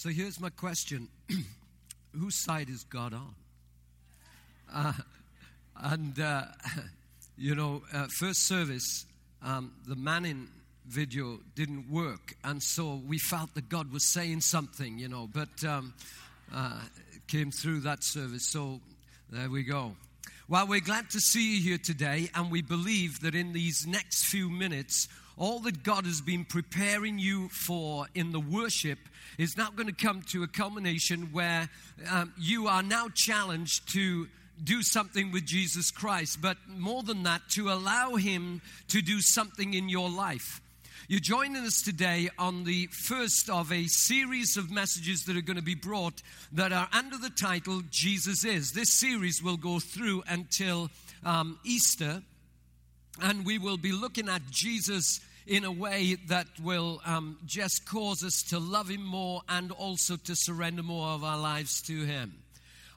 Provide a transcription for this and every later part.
So here's my question Whose side is God on? Uh, and, uh, you know, uh, first service, um, the Manning video didn't work. And so we felt that God was saying something, you know, but um, uh, came through that service. So there we go. Well, we're glad to see you here today, and we believe that in these next few minutes, all that God has been preparing you for in the worship is now going to come to a culmination where um, you are now challenged to do something with Jesus Christ, but more than that, to allow Him to do something in your life. You're joining us today on the first of a series of messages that are going to be brought that are under the title Jesus is. This series will go through until um, Easter, and we will be looking at Jesus in a way that will um, just cause us to love Him more and also to surrender more of our lives to Him.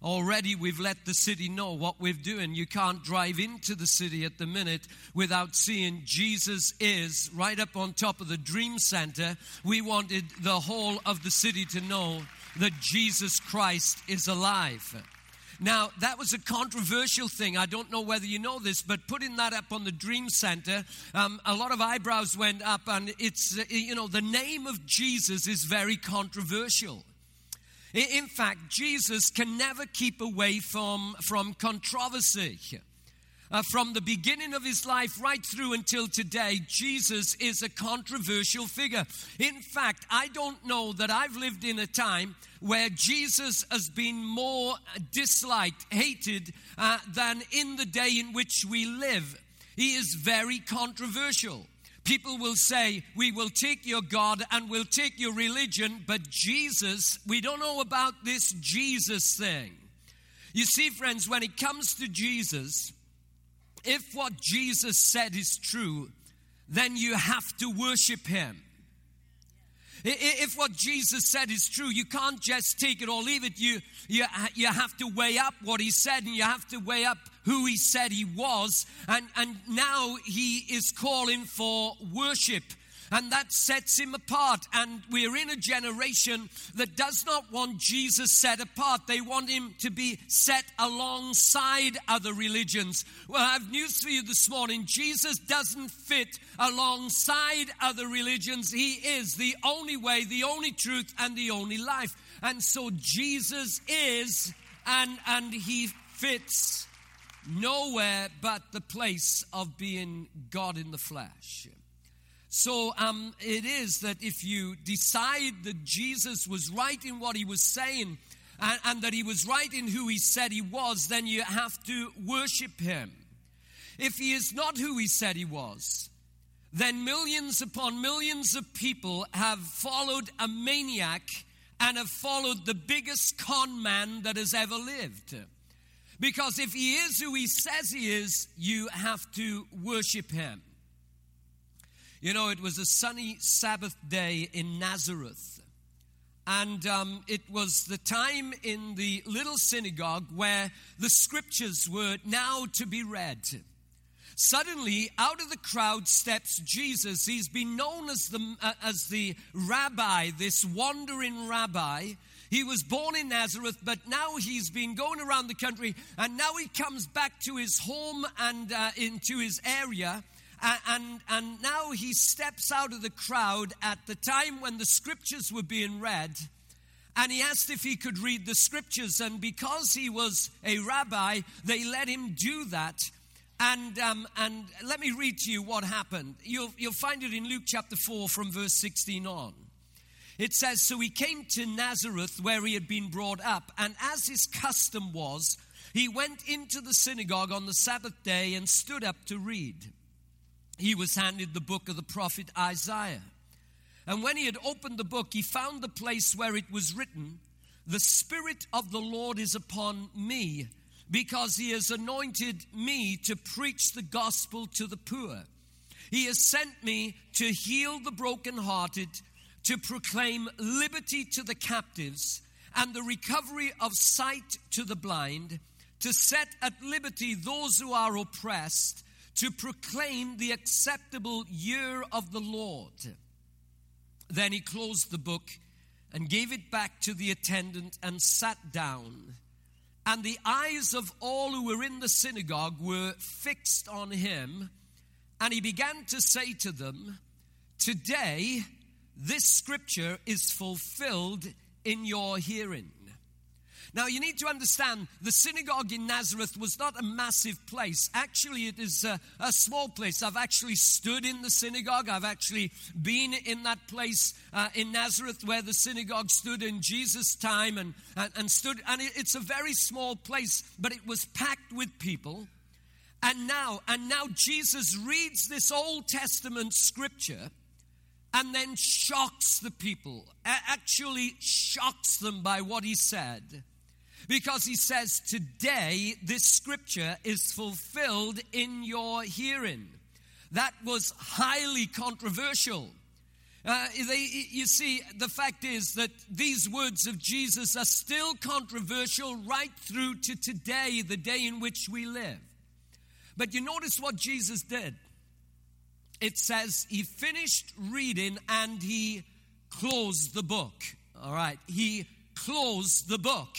Already we've let the city know what we're doing. You can't drive into the city at the minute without seeing Jesus is right up on top of the Dream Center. We wanted the whole of the city to know that Jesus Christ is alive. Now, that was a controversial thing. I don't know whether you know this, but putting that up on the Dream Center, um, a lot of eyebrows went up, and it's, uh, you know, the name of Jesus is very controversial. In fact, Jesus can never keep away from, from controversy. Uh, from the beginning of his life right through until today, Jesus is a controversial figure. In fact, I don't know that I've lived in a time where Jesus has been more disliked, hated, uh, than in the day in which we live. He is very controversial. People will say, We will take your God and we'll take your religion, but Jesus, we don't know about this Jesus thing. You see, friends, when it comes to Jesus, if what Jesus said is true, then you have to worship him. If what Jesus said is true, you can't just take it or leave it. You, you, you have to weigh up what he said and you have to weigh up who he said he was. And, and now he is calling for worship and that sets him apart. And we're in a generation that does not want Jesus set apart, they want him to be set alongside other religions. Well, I have news for you this morning Jesus doesn't fit alongside other religions, he is the only way, the only truth, and the only life. And so Jesus is, and, and he fits nowhere but the place of being God in the flesh. So um, it is that if you decide that Jesus was right in what he was saying and, and that he was right in who he said he was, then you have to worship him. If he is not who he said he was, then millions upon millions of people have followed a maniac and have followed the biggest con man that has ever lived. Because if he is who he says he is, you have to worship him. You know, it was a sunny Sabbath day in Nazareth. And um, it was the time in the little synagogue where the scriptures were now to be read. Suddenly, out of the crowd steps Jesus. He's been known as the, uh, as the rabbi, this wandering rabbi. He was born in Nazareth, but now he's been going around the country, and now he comes back to his home and uh, into his area. And, and now he steps out of the crowd at the time when the scriptures were being read. And he asked if he could read the scriptures. And because he was a rabbi, they let him do that. And, um, and let me read to you what happened. You'll, you'll find it in Luke chapter 4 from verse 16 on. It says, So he came to Nazareth where he had been brought up. And as his custom was, he went into the synagogue on the Sabbath day and stood up to read he was handed the book of the prophet Isaiah. And when he had opened the book, he found the place where it was written, The Spirit of the Lord is upon me, because he has anointed me to preach the gospel to the poor. He has sent me to heal the brokenhearted, to proclaim liberty to the captives, and the recovery of sight to the blind, to set at liberty those who are oppressed to proclaim the acceptable year of the Lord. Then he closed the book and gave it back to the attendant and sat down. And the eyes of all who were in the synagogue were fixed on him. And he began to say to them, Today, this scripture is fulfilled in your hearing. Now, you need to understand the synagogue in Nazareth was not a massive place. Actually, it is a, a, small place. I've actually stood in the synagogue. I've actually been in that place uh, in Nazareth where the synagogue stood in Jesus' time and, and, and stood. And it, it's a very small place, but it was packed with people. And now, and now Jesus reads this Old Testament scripture and then shocks the people, actually shocks them by what he said because he says, Today this scripture is fulfilled in your hearing. That was highly controversial. Uh, they, you see, the fact is that these words of Jesus are still controversial right through to today, the day in which we live. But you notice what Jesus did. It says he finished reading and he closed the book. All right, he closed the book.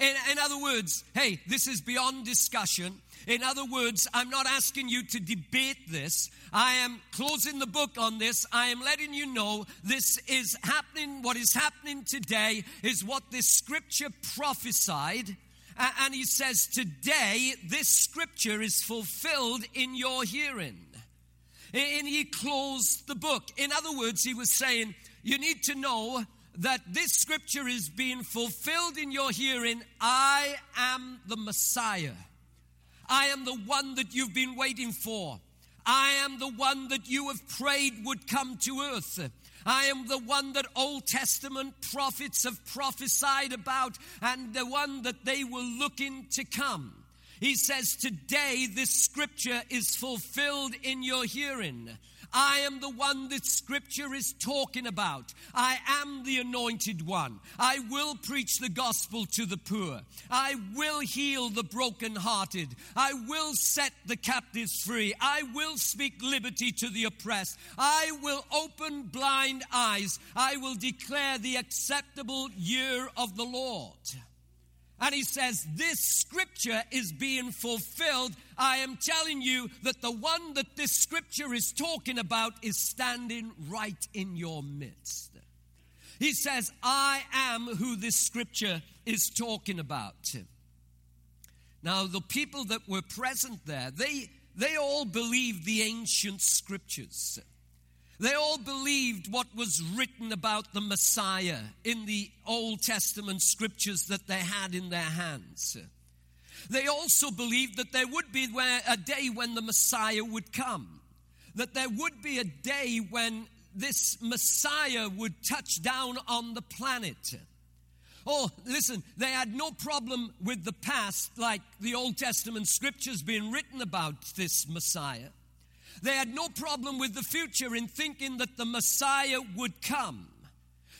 In, in other words, hey, this is beyond discussion. In other words, I'm not asking you to debate this. I am closing the book on this. I am letting you know this is happening. What is happening today is what this scripture prophesied. And he says, Today, this scripture is fulfilled in your hearing. And he closed the book. In other words, he was saying, You need to know that this scripture is being fulfilled in your hearing. I am the Messiah. I am the one that you've been waiting for. I am the one that you have prayed would come to earth. I am the one that Old Testament prophets have prophesied about and the one that they were looking to come. He says, Today this scripture is fulfilled in your hearing. I am the one that scripture is talking about. I am the anointed one. I will preach the gospel to the poor. I will heal the brokenhearted. I will set the captives free. I will speak liberty to the oppressed. I will open blind eyes. I will declare the acceptable year of the Lord. And he says, This scripture is being fulfilled. I am telling you that the one that this scripture is talking about is standing right in your midst. He says, I am who this scripture is talking about. Now, the people that were present there, they, they all believed the ancient scriptures. They all believed what was written about the Messiah in the Old Testament scriptures that they had in their hands. They also believed that there would be a day when the Messiah would come, that there would be a day when this Messiah would touch down on the planet. Oh, listen, they had no problem with the past, like the Old Testament scriptures being written about this Messiah. They had no problem with the future in thinking that the Messiah would come.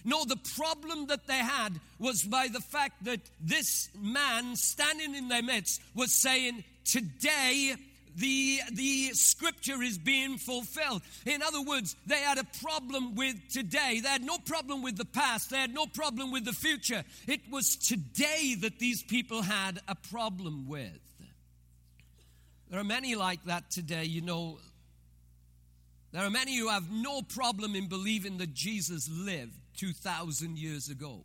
No, the problem that they had was by the fact that this man standing in their midst was saying, Today, the, the scripture is being fulfilled. In other words, they had a problem with today. They had no problem with the past. They had no problem with the future. It was today that these people had a problem with. There are many like that today. You know, there are many who have no problem in believing that Jesus lived 2,000 years ago.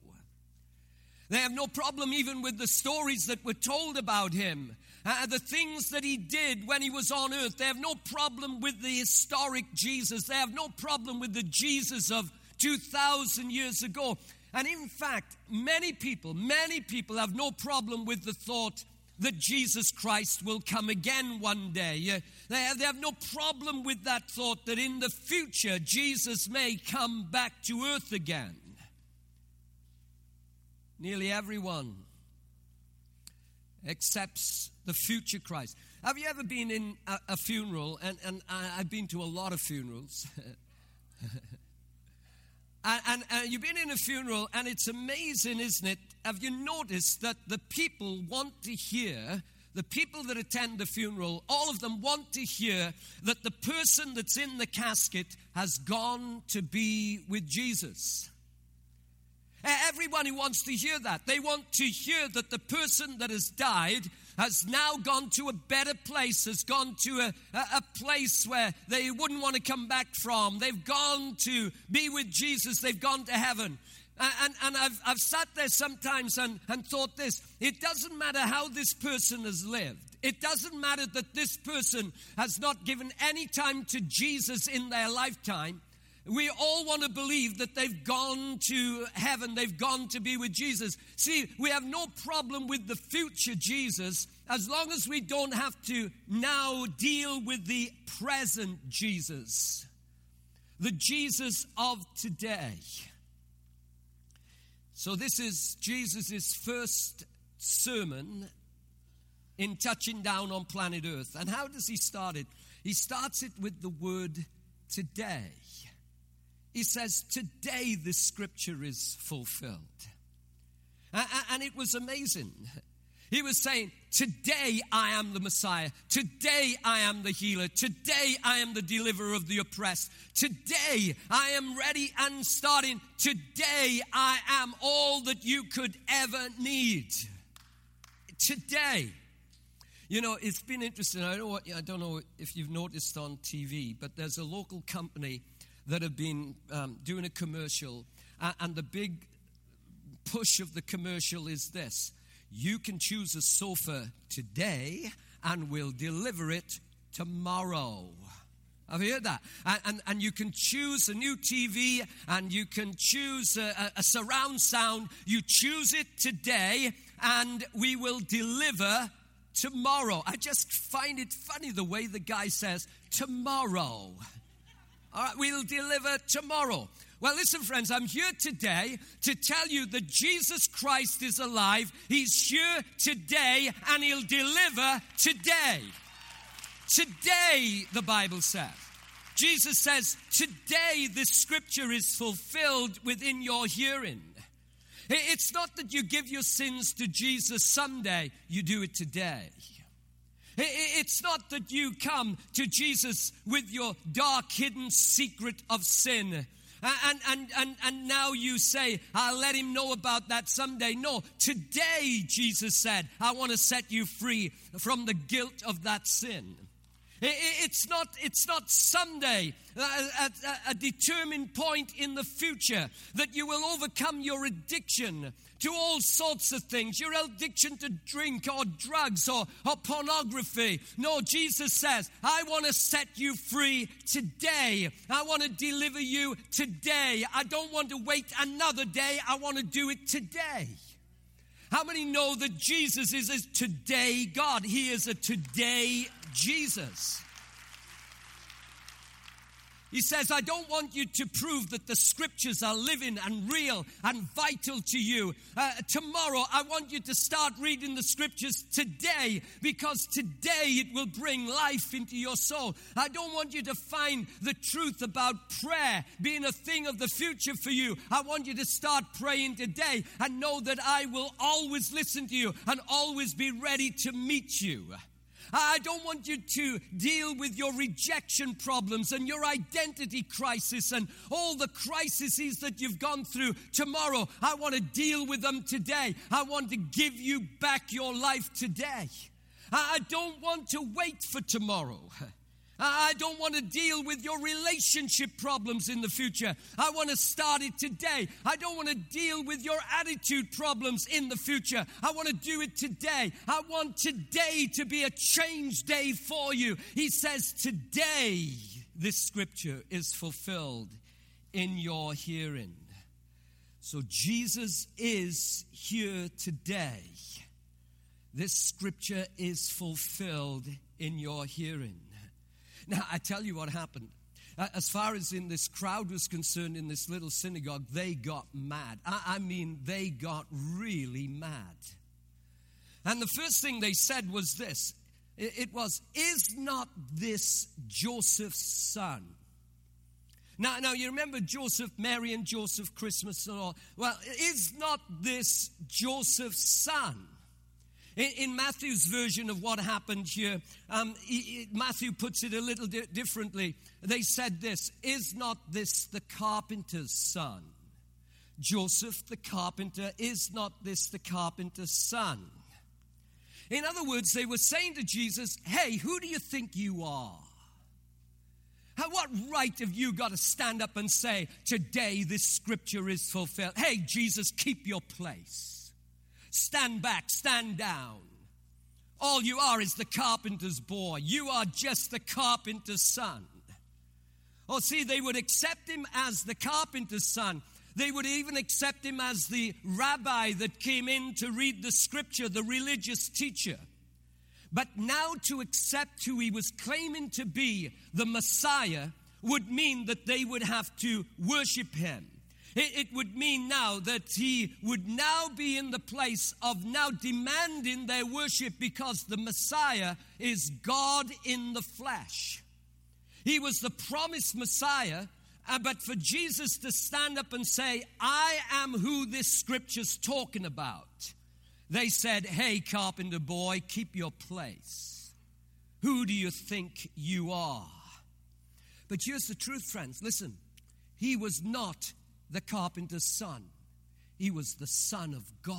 They have no problem even with the stories that were told about him, uh, the things that he did when he was on earth. They have no problem with the historic Jesus. They have no problem with the Jesus of 2,000 years ago. And in fact, many people, many people have no problem with the thought that Jesus Christ will come again one day. Uh, they have, they have no problem with that thought that in the future Jesus may come back to earth again. Nearly everyone accepts the future Christ. Have you ever been in a, a funeral? And, and I've been to a lot of funerals. And, and, and, you've been in a funeral, and it's amazing, isn't it? Have you noticed that the people want to hear, the people that attend the funeral, all of them want to hear that the person that's in the casket has gone to be with Jesus. Everyone who wants to hear that, they want to hear that the person that has died has now gone to a better place, has gone to a, a, place where they wouldn't want to come back from. They've gone to be with Jesus, they've gone to heaven. And, and I've, I've sat there sometimes and, and thought this it doesn't matter how this person has lived. It doesn't matter that this person has not given any time to Jesus in their lifetime. We all want to believe that they've gone to heaven, they've gone to be with Jesus. See, we have no problem with the future Jesus as long as we don't have to now deal with the present Jesus, the Jesus of today. So, this is Jesus' first sermon in touching down on planet Earth. And how does he start it? He starts it with the word today. He says, Today this scripture is fulfilled. And it was amazing. He was saying, Today I am the Messiah. Today I am the healer. Today I am the deliverer of the oppressed. Today I am ready and starting. Today I am all that you could ever need. Today. You know, it's been interesting. I don't, I don't know if you've noticed on TV, but there's a local company that have been um, doing a commercial, and the big push of the commercial is this you can choose a sofa today and we'll deliver it tomorrow. Have you heard that? And, and, and, you can choose a new TV and you can choose a, a surround sound. You choose it today and we will deliver tomorrow. I just find it funny the way the guy says, tomorrow. All right, we'll deliver tomorrow. Well, listen, friends, I'm here today to tell you that Jesus Christ is alive. He's here today and He'll deliver today. Today, the Bible says. Jesus says, Today this scripture is fulfilled within your hearing. It's not that you give your sins to Jesus someday, you do it today. It's not that you come to Jesus with your dark hidden secret of sin and, and, and, and now you say, I'll let him know about that someday. No, today, Jesus said, I want to set you free from the guilt of that sin. It's not, it's not someday, a, a, a, determined point in the future, that you will overcome your addiction to all sorts of things, your addiction to drink or drugs or, or pornography. No, Jesus says, I want to set you free today. I want to deliver you today. I don't want to wait another day. I want to do it today. How many know that Jesus is a today God? He is a today Jesus. He says, I don't want you to prove that the scriptures are living and real and vital to you. Uh, tomorrow, I want you to start reading the scriptures today because today it will bring life into your soul. I don't want you to find the truth about prayer being a thing of the future for you. I want you to start praying today and know that I will always listen to you and always be ready to meet you. I don't want you to deal with your rejection problems and your identity crisis and all the crises that you've gone through tomorrow. I want to deal with them today. I want to give you back your life today. I don't want to wait for tomorrow. I don't want to deal with your relationship problems in the future. I want to start it today. I don't want to deal with your attitude problems in the future. I want to do it today. I want today to be a change day for you. He says, Today, this scripture is fulfilled in your hearing. So Jesus is here today. This scripture is fulfilled in your hearing. Now, I tell you what happened. As far as in this crowd was concerned in this little synagogue, they got mad. I, I mean, they got really mad. And the first thing they said was this it was, Is not this Joseph's son? Now, now you remember Joseph, Mary, and Joseph, Christmas and all. Well, is not this Joseph's son? In, in Matthew's version of what happened here, um, he, he, Matthew puts it a little di- differently. They said this Is not this the carpenter's son? Joseph the carpenter, is not this the carpenter's son? In other words, they were saying to Jesus, Hey, who do you think you are? What right have you got to stand up and say, Today this scripture is fulfilled? Hey, Jesus, keep your place. Stand back, stand down. All you are is the carpenter's boy. You are just the carpenter's son. Oh, see, they would accept him as the carpenter's son. They would even accept him as the rabbi that came in to read the scripture, the religious teacher. But now to accept who he was claiming to be, the Messiah, would mean that they would have to worship him. It, would mean now that he would now be in the place of now demanding their worship because the Messiah is God in the flesh. He was the promised Messiah, uh, but for Jesus to stand up and say, I am who this scripture's talking about, they said, Hey, carpenter boy, keep your place. Who do you think you are? But here's the truth, friends. Listen, he was not the carpenter's son, he was the son of God.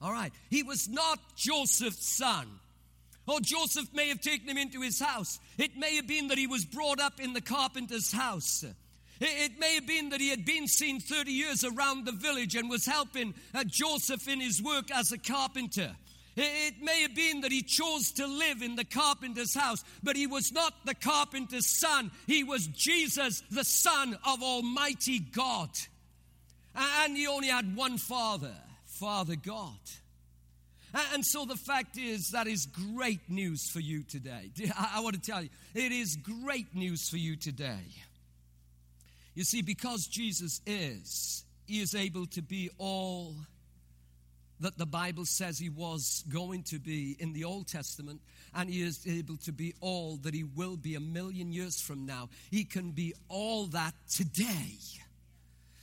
All right, he was not Joseph's son. Or Joseph may have taken him into his house. It may have been that he was brought up in the carpenter's house. It may have been that he had been seen 30 years around the village and was helping uh, Joseph in his work as a carpenter. It may have been that he chose to live in the carpenter's house, but he was not the carpenter's son. He was Jesus, the Son of Almighty God. And he only had one Father, Father God. And so the fact is, that is great news for you today. I want to tell you, it is great news for you today. You see, because Jesus is, he is able to be all that the Bible says he was going to be in the Old Testament, and he is able to be all that he will be a million years from now. He can be all that today.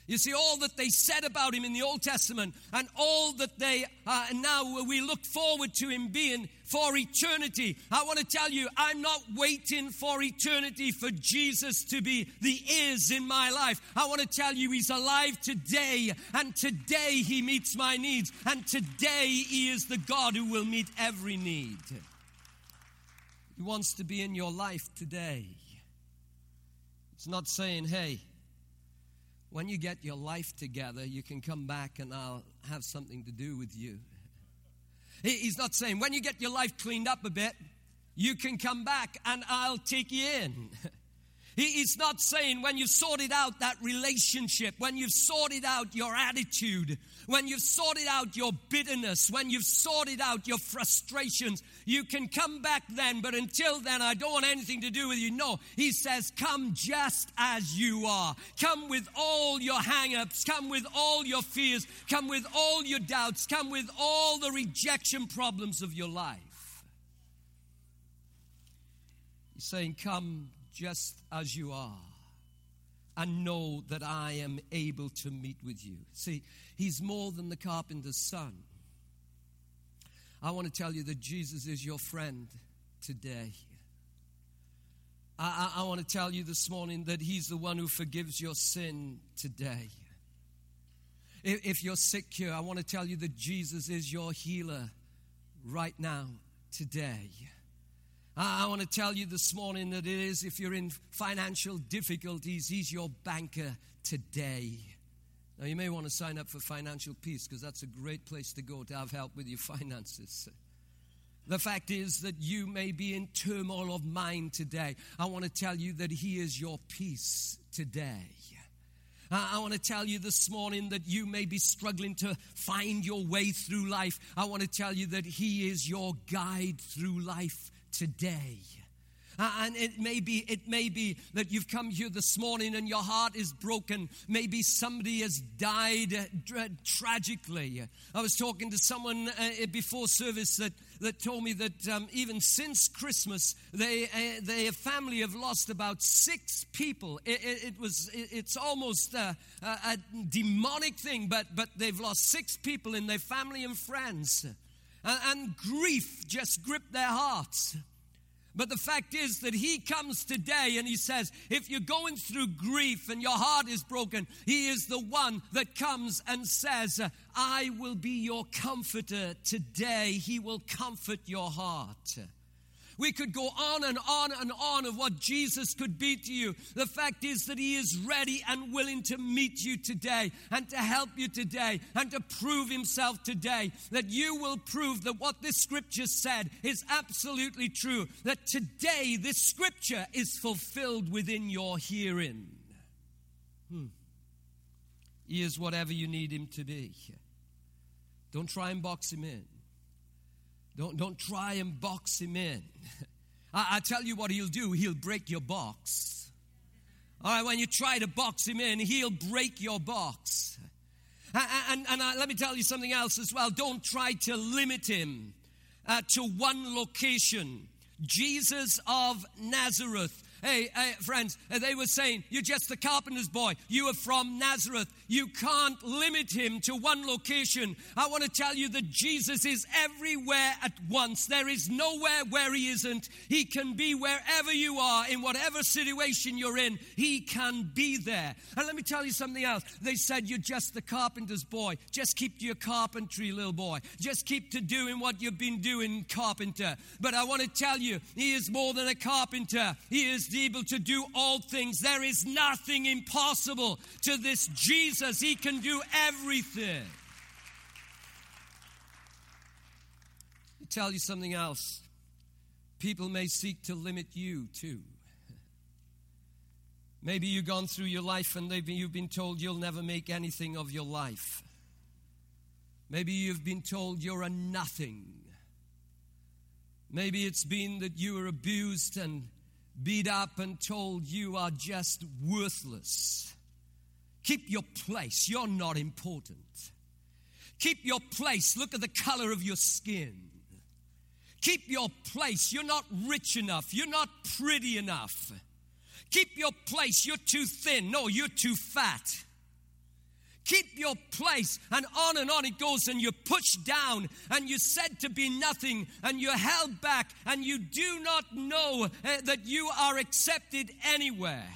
You see, all that they said about him in the Old Testament and all that they uh, now we look forward to him being for eternity. I want to tell you, I'm not waiting for eternity for Jesus to be the is in my life. I want to tell you, he's alive today, and today he meets my needs, and today he is the God who will meet every need. He wants to be in your life today. It's not saying, hey, when you get your life together, you can come back and I'll have something to do with you. He's not saying, when you get your life cleaned up a bit, you can come back and I'll take you in. He's not saying when you've sorted out that relationship, when you've sorted out your attitude, when you've sorted out your bitterness, when you've sorted out your frustrations, you can come back then, but until then, I don't want anything to do with you. No, he says, come just as you are. Come with all your hang ups, come with all your fears, come with all your doubts, come with all the rejection problems of your life. He's saying, come just as you are and know that I am able to meet with you. See, he's more than the carpenter's son. I want to tell you that Jesus is your friend today. I, I, want to tell you this morning that he's the one who forgives your sin today. If, if you're sick here, I want to tell you that Jesus is your healer right now, today. I want to tell you this morning that it is if you're in financial difficulties, he's your banker today. Now, you may want to sign up for Financial Peace because that's a great place to go to have help with your finances. The fact is that you may be in turmoil of mind today. I want to tell you that He is your peace today. I want to tell you this morning that you may be struggling to find your way through life. I want to tell you that He is your guide through life today. Uh, and it may be it may be that you've come here this morning and your heart is broken. Maybe somebody has died uh, tragically. I was talking to someone uh, before service that that told me that um, even since christmas they uh, their family have lost about six people. It, it, it was it, it's almost a, a, a demonic thing but but they've lost six people in their family and friends. And, and grief just gripped their hearts But the fact is that He comes today and He says, if you're going through grief and your heart is broken, He is the one that comes and says, I will be your comforter today. He will comfort your heart. We could go on and on and on of what Jesus could be to you. The fact is that He is ready and willing to meet you today and to help you today and to prove Himself today. That you will prove that what this scripture said is absolutely true. That today this scripture is fulfilled within your hearing. Hmm. He is whatever you need Him to be. Don't try and box Him in. Don't, don't try and box him in. I, I tell you what he'll do, he'll break your box. All right, when you try to box him in, he'll break your box. And, and, and uh, let me tell you something else as well. Don't try to limit him uh, to one location. Jesus of Nazareth Hey, hey friends, uh, they were saying, You're just the carpenter's boy. You are from Nazareth. You can't limit him to one location. I want to tell you that Jesus is everywhere at once. There is nowhere where he isn't. He can be wherever you are, in whatever situation you're in. He can be there. And let me tell you something else. They said, You're just the carpenter's boy. Just keep to your carpentry, little boy. Just keep to doing what you've been doing, carpenter. But I want to tell you, he is more than a carpenter. He is able to do all things. There is nothing impossible to this Jesus. He can do everything. I'll tell you something else. People may seek to limit you too. Maybe you've gone through your life and you've been told you'll never make anything of your life. Maybe you've been told you're a nothing. Maybe it's been that you were abused and beat up and told you are just worthless. Keep your place. You're not important. Keep your place. Look at the color of your skin. Keep your place. You're not rich enough. You're not pretty enough. Keep your place. You're too thin. No, you're too fat. Keep your place. And on and on it goes, and you're pushed down, and you're said to be nothing, and you're held back, and you do not know uh, that you are accepted anywhere.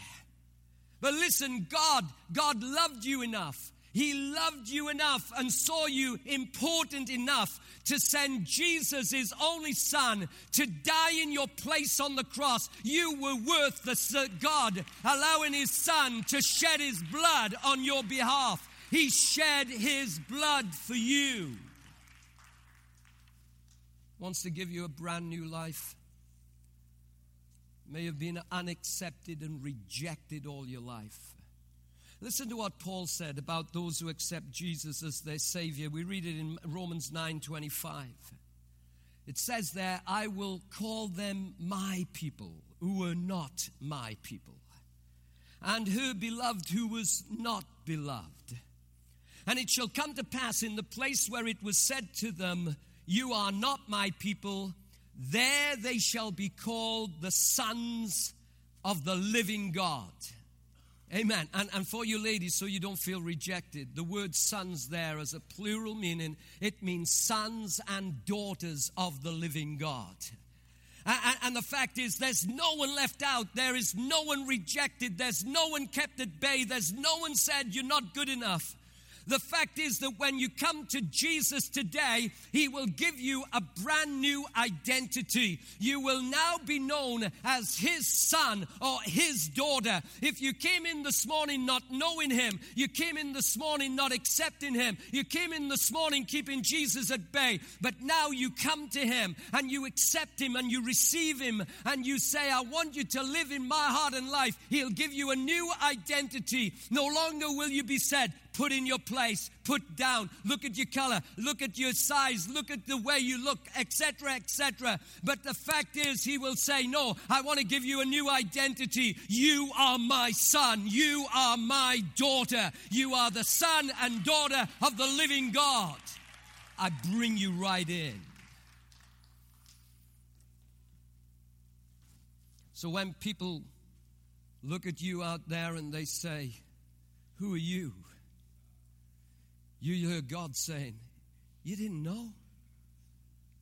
But listen, God, God loved you enough. He loved you enough and saw you important enough to send Jesus, his only son, to die in your place on the cross. You were worth the God allowing his son to shed his blood on your behalf. He shed his blood for you. Wants to give you a brand new life. May have been unaccepted and rejected all your life. Listen to what Paul said about those who accept Jesus as their Savior. We read it in Romans 9 25. It says there, I will call them my people who were not my people, and her beloved who was not beloved. And it shall come to pass in the place where it was said to them, You are not my people, there they shall be called the sons of the living God. Amen. And, and for you ladies, so you don't feel rejected, the word sons there as a plural meaning, it means sons and daughters of the living God. And, and the fact is, there's no one left out. There is no one rejected. There's no one kept at bay. There's no one said, You're not good enough. The fact is that when you come to Jesus today, He will give you a brand new identity. You will now be known as His son or His daughter. If you came in this morning not knowing Him, you came in this morning not accepting Him, you came in this morning keeping Jesus at bay, but now you come to Him and you accept Him and you receive Him and you say, I want you to live in my heart and life, He'll give you a new identity. No longer will you be said, put in your place, put down, look at your color, look at your size, look at the way you look, etc., etc. But the fact is, he will say, No, I want to give you a new identity. You are my son, you are my daughter, you are the son and daughter of the living God. I bring you right in. So when people look at you out there and they say, Who are you? You hear God saying, You didn't know?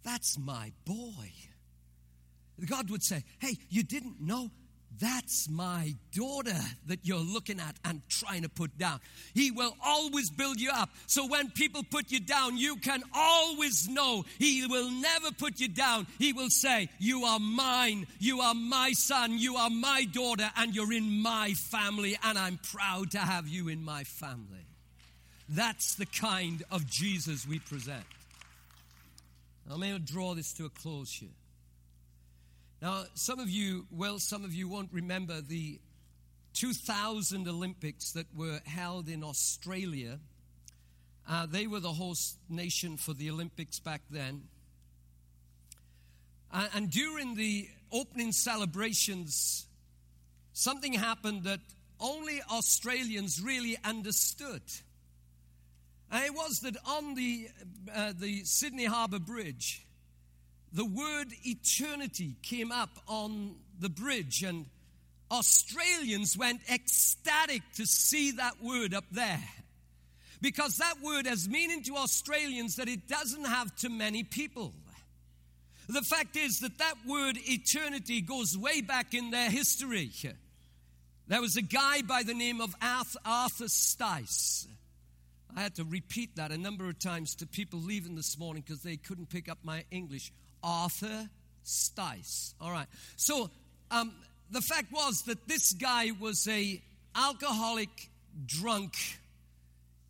That's my boy. God would say, Hey, you didn't know? That's my daughter that you're looking at and trying to put down. He will always build you up. So when people put you down, you can always know He will never put you down. He will say, You are mine, you are my son, you are my daughter, and you're in my family, and I'm proud to have you in my family. That's the kind of Jesus we present. I'm going to draw this to a close here. Now, some of you, well, some of you won't remember the 2000 Olympics that were held in Australia. Uh, they were the host nation for the Olympics back then. Uh, and during the opening celebrations, something happened that only Australians really understood. And it was that on the, uh, the Sydney Harbour Bridge, the word eternity came up on the bridge, and Australians went ecstatic to see that word up there. Because that word has meaning to Australians that it doesn't have to many people. The fact is that that word eternity goes way back in their history. There was a guy by the name of Arthur Stice. I had to repeat that a number of times to people leaving this morning because they couldn't pick up my English. Arthur Stice. All right. So um, the fact was that this guy was a alcoholic drunk.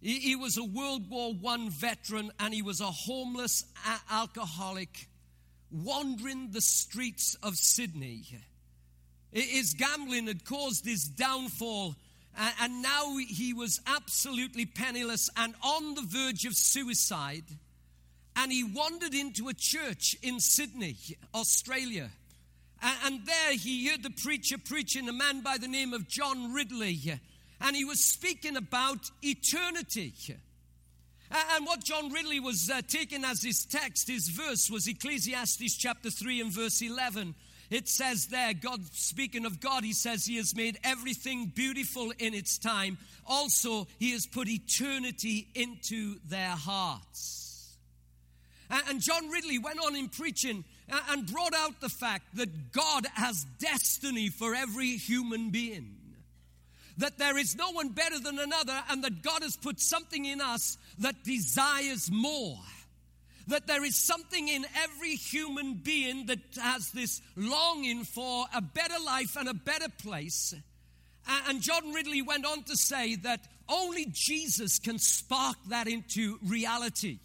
He, he was a World War One veteran, and he was a homeless a- alcoholic wandering the streets of Sydney. His gambling had caused his downfall, and now he was absolutely penniless and on the verge of suicide and he wandered into a church in Sydney, Australia. And there he heard the preacher preaching, a man by the name of John Ridley, and he was speaking about eternity. And what John Ridley was uh, taking as his text, his verse, was Ecclesiastes chapter 3 and verse 11. It says there, God, speaking of God, he says he has made everything beautiful in its time. Also, he has put eternity into their hearts. And John Ridley went on in preaching and brought out the fact that God has destiny for every human being. That there is no one better than another, and that God has put something in us that desires more. That there is something in every human being that has this longing for a better life and a better place. And John Ridley went on to say that only Jesus can spark that into reality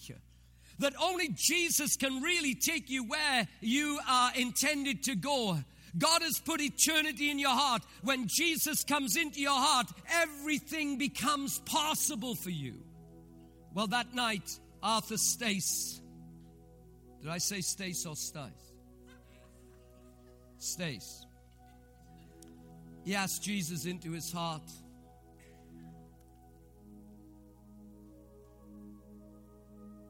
that only Jesus can really take you where you are intended to go. God has put eternity in your heart. When Jesus comes into your heart, everything becomes possible for you. Well, that night, Arthur Stace, did I say Stace or Stice? Stace. He asked Jesus into his heart.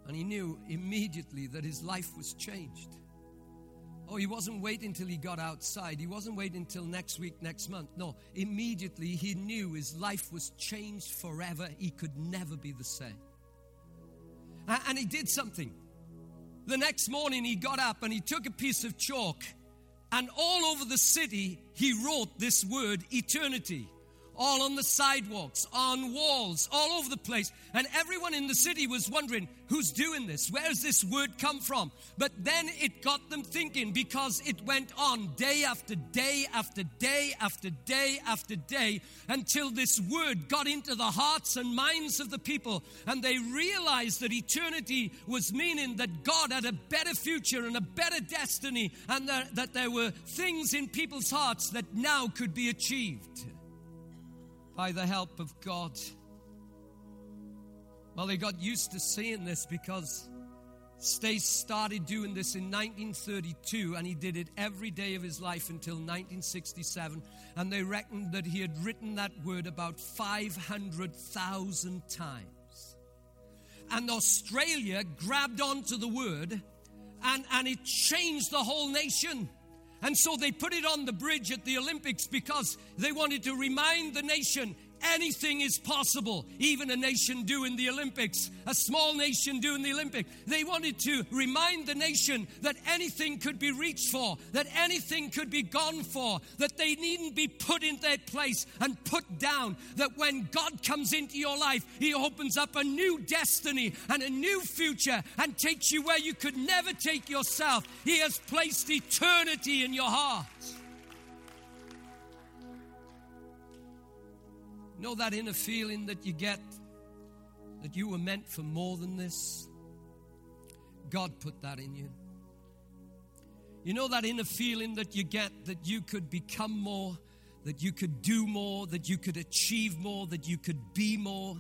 And he knew immediately that his life was changed. Oh, he wasn't waiting until he got outside. He wasn't waiting until next week, next month. No, immediately he knew his life was changed forever. He could never be the same. And he did something. The next morning he got up and he took a piece of chalk and all over the city he wrote this word eternity all on the sidewalks, on walls, all over the place. And everyone in the city was wondering, who's doing this? Where's this word come from? But then it got them thinking because it went on day after day after day after day after day until this word got into the hearts and minds of the people. And they realized that eternity was meaning that God had a better future and a better destiny, and that, there were things in people's hearts that now could be achieved by the help of God. Well, they got used to seeing this because Stace started doing this in 1932 and he did it every day of his life until 1967. And they reckoned that he had written that word about 500,000 times. And Australia grabbed onto the word and, and it changed the whole nation. And so they put it on the bridge at the Olympics because they wanted to remind the nation anything is possible. Even a nation doing the Olympics, a small nation doing the Olympics. They wanted to remind the nation that anything could be reached for, that anything could be gone for, that they needn't be put in their place and put down. That when God comes into your life, He opens up a new destiny and a new future and takes you where you could never take yourself. He has placed eternity in your heart. Know that inner feeling that you get that you were meant for more than this? God put that in you. You know that inner feeling that you get that you could become more, that you could do more, that you could achieve more, that you could be more?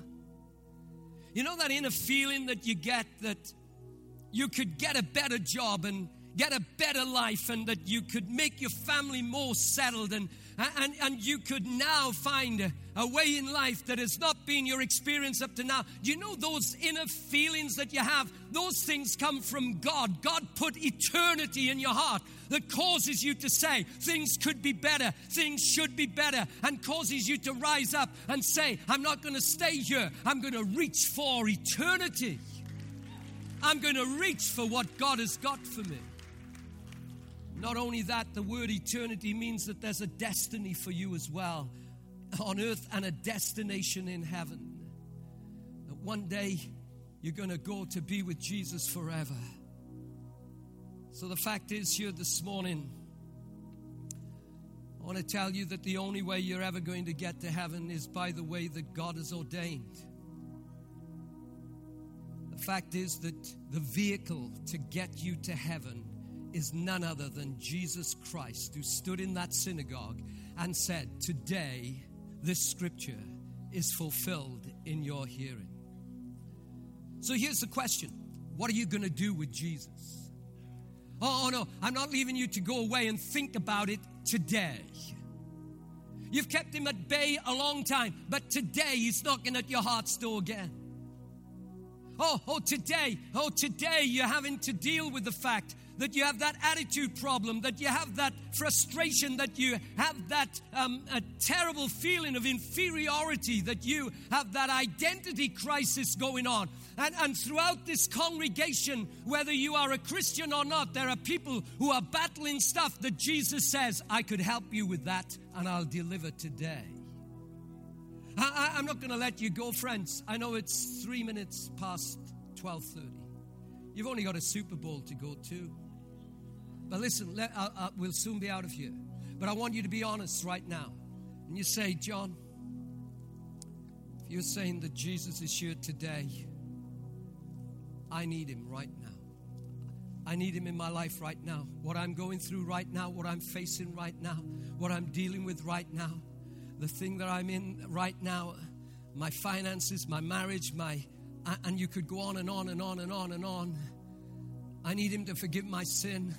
You know that inner feeling that you get that you could get a better job and get a better life and that you could make your family more settled and, and, and you could now find a, way in life that has not been your experience up to now. Do you know those inner feelings that you have? Those things come from God. God put eternity in your heart that causes you to say things could be better, things should be better, and causes you to rise up and say, I'm not going to stay here, I'm going to reach for eternity. I'm going to reach for what God has got for me. Not only that, the word eternity means that there's a destiny for you as well on earth and a destination in heaven. That one day you're going to go to be with Jesus forever. So the fact is, here this morning, I want to tell you that the only way you're ever going to get to heaven is by the way that God has ordained. The fact is that the vehicle to get you to heaven is none other than Jesus Christ, who stood in that synagogue and said, Today, this scripture is fulfilled in your hearing. So here's the question What are you going to do with Jesus? Oh, oh, no, I'm not leaving you to go away and think about it today. You've kept him at bay a long time, but today he's knocking at your heart's door again. Oh, oh, today, oh, today you're having to deal with the fact that you have that attitude problem, that you have that frustration, that you have that um, a terrible feeling of inferiority, that you have that identity crisis going on. And, and throughout this congregation, whether you are a Christian or not, there are people who are battling stuff that Jesus says, I could help you with that and I'll deliver today. I, am not going to let you go, friends. I know it's three minutes past 12:30. You've only got a Super Bowl to go to. But listen, let, uh, uh, we'll soon be out of here. But I want you to be honest right now. And you say, John, if you're saying that Jesus is here today, I need him right now. I need him in my life right now. What I'm going through right now, what I'm facing right now, what I'm dealing with right now, the thing that I'm in right now, my finances, my marriage, my and you could go on and on and on and on and on. I need him to forgive my sin.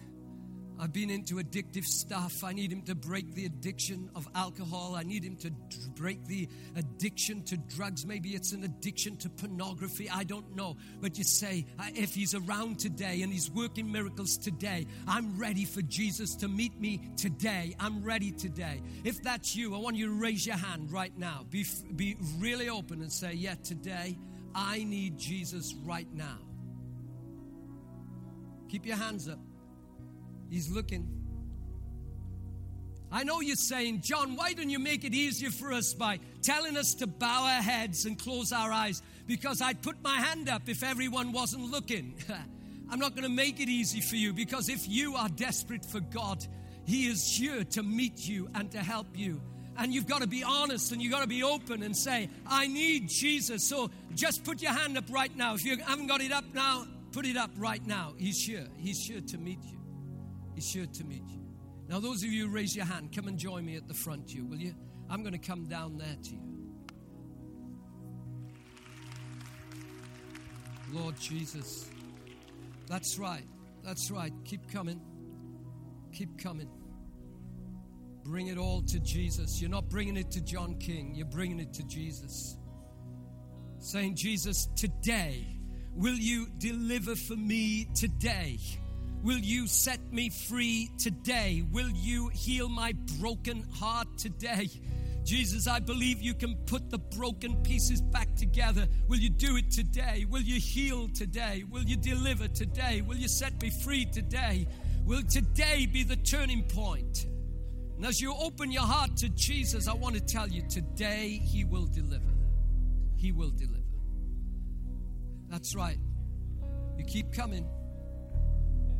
I've been into addictive stuff. I need him to break the addiction of alcohol. I need him to break the addiction to drugs. Maybe it's an addiction to pornography. I don't know. But you say, uh, if he's around today and he's working miracles today, I'm ready for Jesus to meet me today. I'm ready today. If that's you, I want you to raise your hand right now. Be, be really open and say, Yeah, today I need Jesus right now. Keep your hands up. He's looking. I know you're saying, John, why don't you make it easier for us by telling us to bow our heads and close our eyes? Because I'd put my hand up if everyone wasn't looking. I'm not going to make it easy for you because if you are desperate for God, He is here to meet you and to help you. And you've got to be honest and you've got to be open and say, I need Jesus. So just put your hand up right now. If you haven't got it up now, put it up right now. He's here. He's here to meet you. He's sure to meet you. Now, those of you who raise your hand, come and join me at the front, you will you? I'm going to come down there to you. Lord Jesus. That's right. That's right. Keep coming. Keep coming. Bring it all to Jesus. You're not bringing it to John King, you're bringing it to Jesus. Saying, Jesus, today, will you deliver for me today? Will you set me free today? Will you heal my broken heart today? Jesus, I believe you can put the broken pieces back together. Will you do it today? Will you heal today? Will you deliver today? Will you set me free today? Will today be the turning point? And as you open your heart to Jesus, I want to tell you today He will deliver. He will deliver. That's right. You keep coming.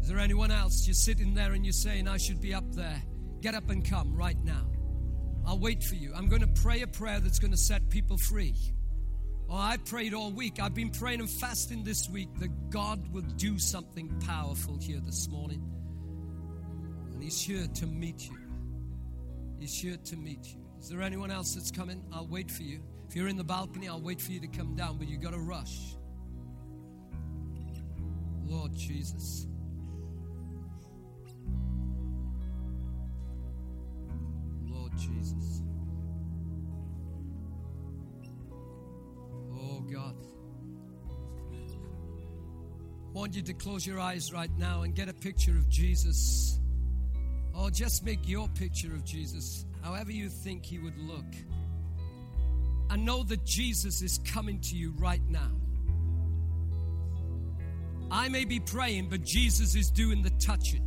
Is there anyone else? You're sitting there and you're saying, I should be up there. Get up and come right now. I'll wait for you. I'm going to pray a prayer that's going to set people free. Oh, I prayed all week. I've been praying and fasting this week that God will do something powerful here this morning. And He's here to meet you. He's here to meet you. Is there anyone else that's coming? I'll wait for you. If you're in the balcony, I'll wait for you to come down, but you've got to rush. Lord Jesus. Jesus. Oh God. I want you to close your eyes right now and get a picture of Jesus. Or just make your picture of Jesus, however you think he would look. And know that Jesus is coming to you right now. I may be praying, but Jesus is doing the touching.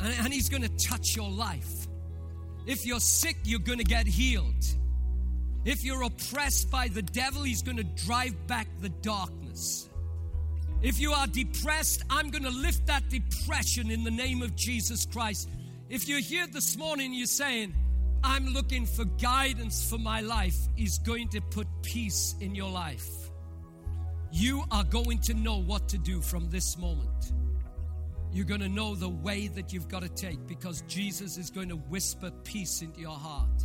And, and He's going to touch your life. If you're sick, you're going to get healed. If you're oppressed by the devil, He's going to drive back the darkness. If you are depressed, I'm going to lift that depression in the name of Jesus Christ. If you're here this morning, you're saying, I'm looking for guidance for my life, He's going to put peace in your life you are going to know what to do from this moment. You're going to know the way that you've got to take because Jesus is going to whisper peace into your heart.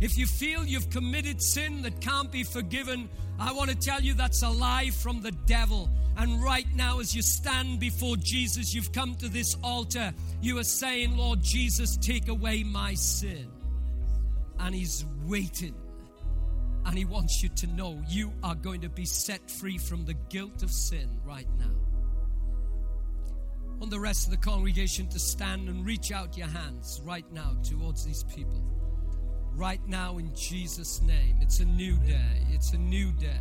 If you feel you've committed sin that can't be forgiven, I want to tell you that's a lie from the devil. And right now, as you stand before Jesus, you've come to this altar, you are saying, Lord Jesus, take away my sin. And He's waiting and He wants you to know you are going to be set free from the guilt of sin right now. On the rest of the congregation to stand and reach out your hands right now towards these people. Right now, in Jesus' name. It's a new day. It's a new day.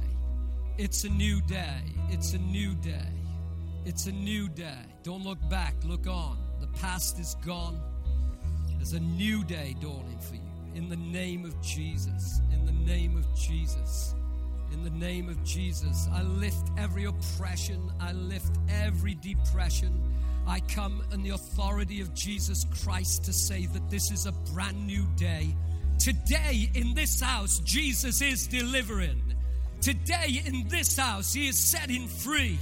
It's a new day. It's a new day. It's a new day. Don't look back, look on. The past is gone. There's a new day dawning for you in the name of Jesus. In the name of Jesus. In the name of Jesus. I lift every oppression. I lift every depression. I come in the authority of Jesus Christ to say that this is a brand new day. Today in this house, Jesus is delivering. Today in this house, He is setting free.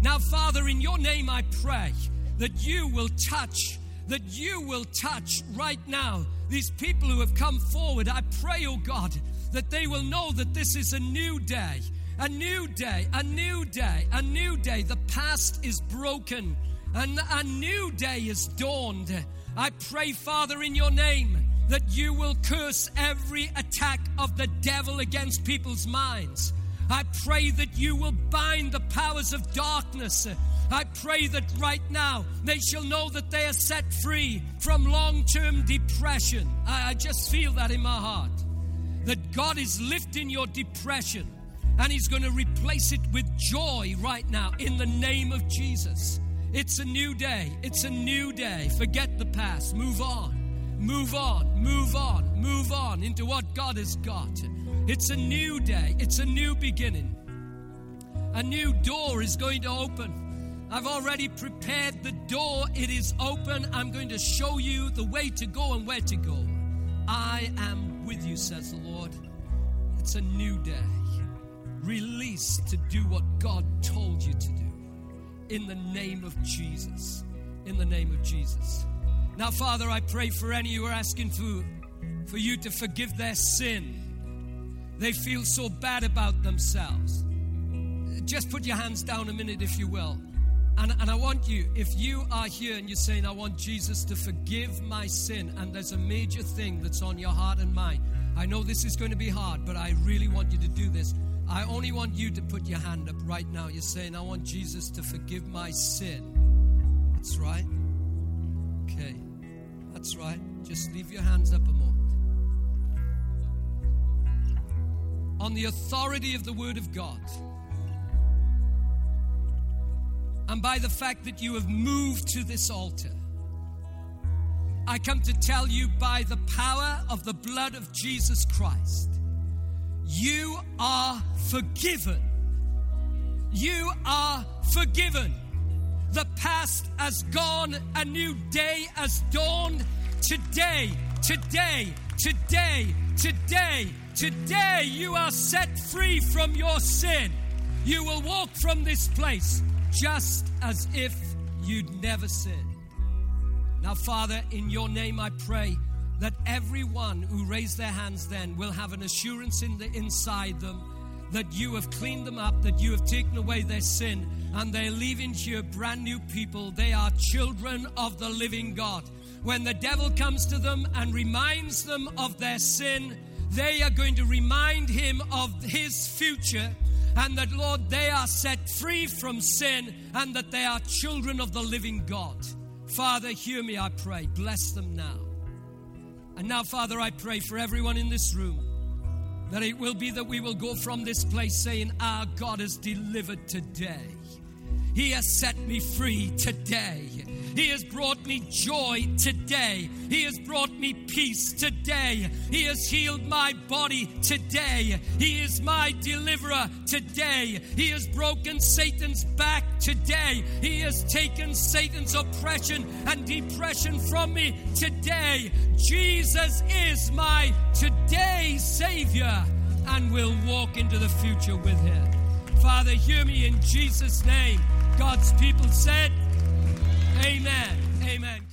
Now, Father, in your name I pray that you will touch, that you will touch right now these people who have come forward, I pray, oh God, that they will know that this is a new day, a new day, a new day, a new day. The past is broken and a new day is dawned. I pray, Father, in your name, that you will curse every attack of the devil against people's minds. I pray that you will bind the powers of darkness I pray that right now they shall know that they are set free from long term depression. I, I, just feel that in my heart. That God is lifting your depression and He's going to replace it with joy right now in the name of Jesus. It's a new day. It's a new day. Forget the past. Move on. Move on. Move on. Move on into what God has got. It's a new day. It's a new beginning. A new door is going to open. I've already prepared the door. It is open. I'm going to show you the way to go and where to go. I am with you, says the Lord. It's a new day. Release to do what God told you to do. In the name of Jesus. In the name of Jesus. Now, Father, I pray for any who are asking for, for you to forgive their sin. They feel so bad about themselves. Just put your hands down a minute, if you will. And, and I want you, if you are here and you're saying, I want Jesus to forgive my sin, and there's a major thing that's on your heart and mind, I know this is going to be hard, but I really want you to do this. I only want you to put your hand up right now. You're saying, I want Jesus to forgive my sin. That's right. Okay. That's right. Just leave your hands up a moment. On the authority of the Word of God, and by the fact that you have moved to this altar, I come to tell you by the power of the blood of Jesus Christ you are forgiven. You are forgiven. The past has gone, a new day has dawned. Today, today, today, today, today, you are set free from your sin. You will walk from this place just as if you'd never sinned. Now, Father, in your name I pray that everyone who raised their hands then will have an assurance in the inside them that you have cleaned them up, that you have taken away their sin, and they're leaving here brand new people. They are children of the living God. When the devil comes to them and reminds them of their sin, they are going to remind him of his future and that, Lord, they are set free from sin and that they are children of the living God. Father, hear me, I pray. Bless them now. And now, Father, I pray for everyone in this room that it will be that we will go from this place saying, Our God has delivered today. He has set me free today. He has brought me joy today. He has brought me peace today. He has healed my body today. He is my deliverer today. He has broken Satan's back today. He has taken Satan's oppression and depression from me today. Jesus is my today Savior and will walk into the future with Him. Father, hear me in Jesus' name. God's people said, Amen. Amen.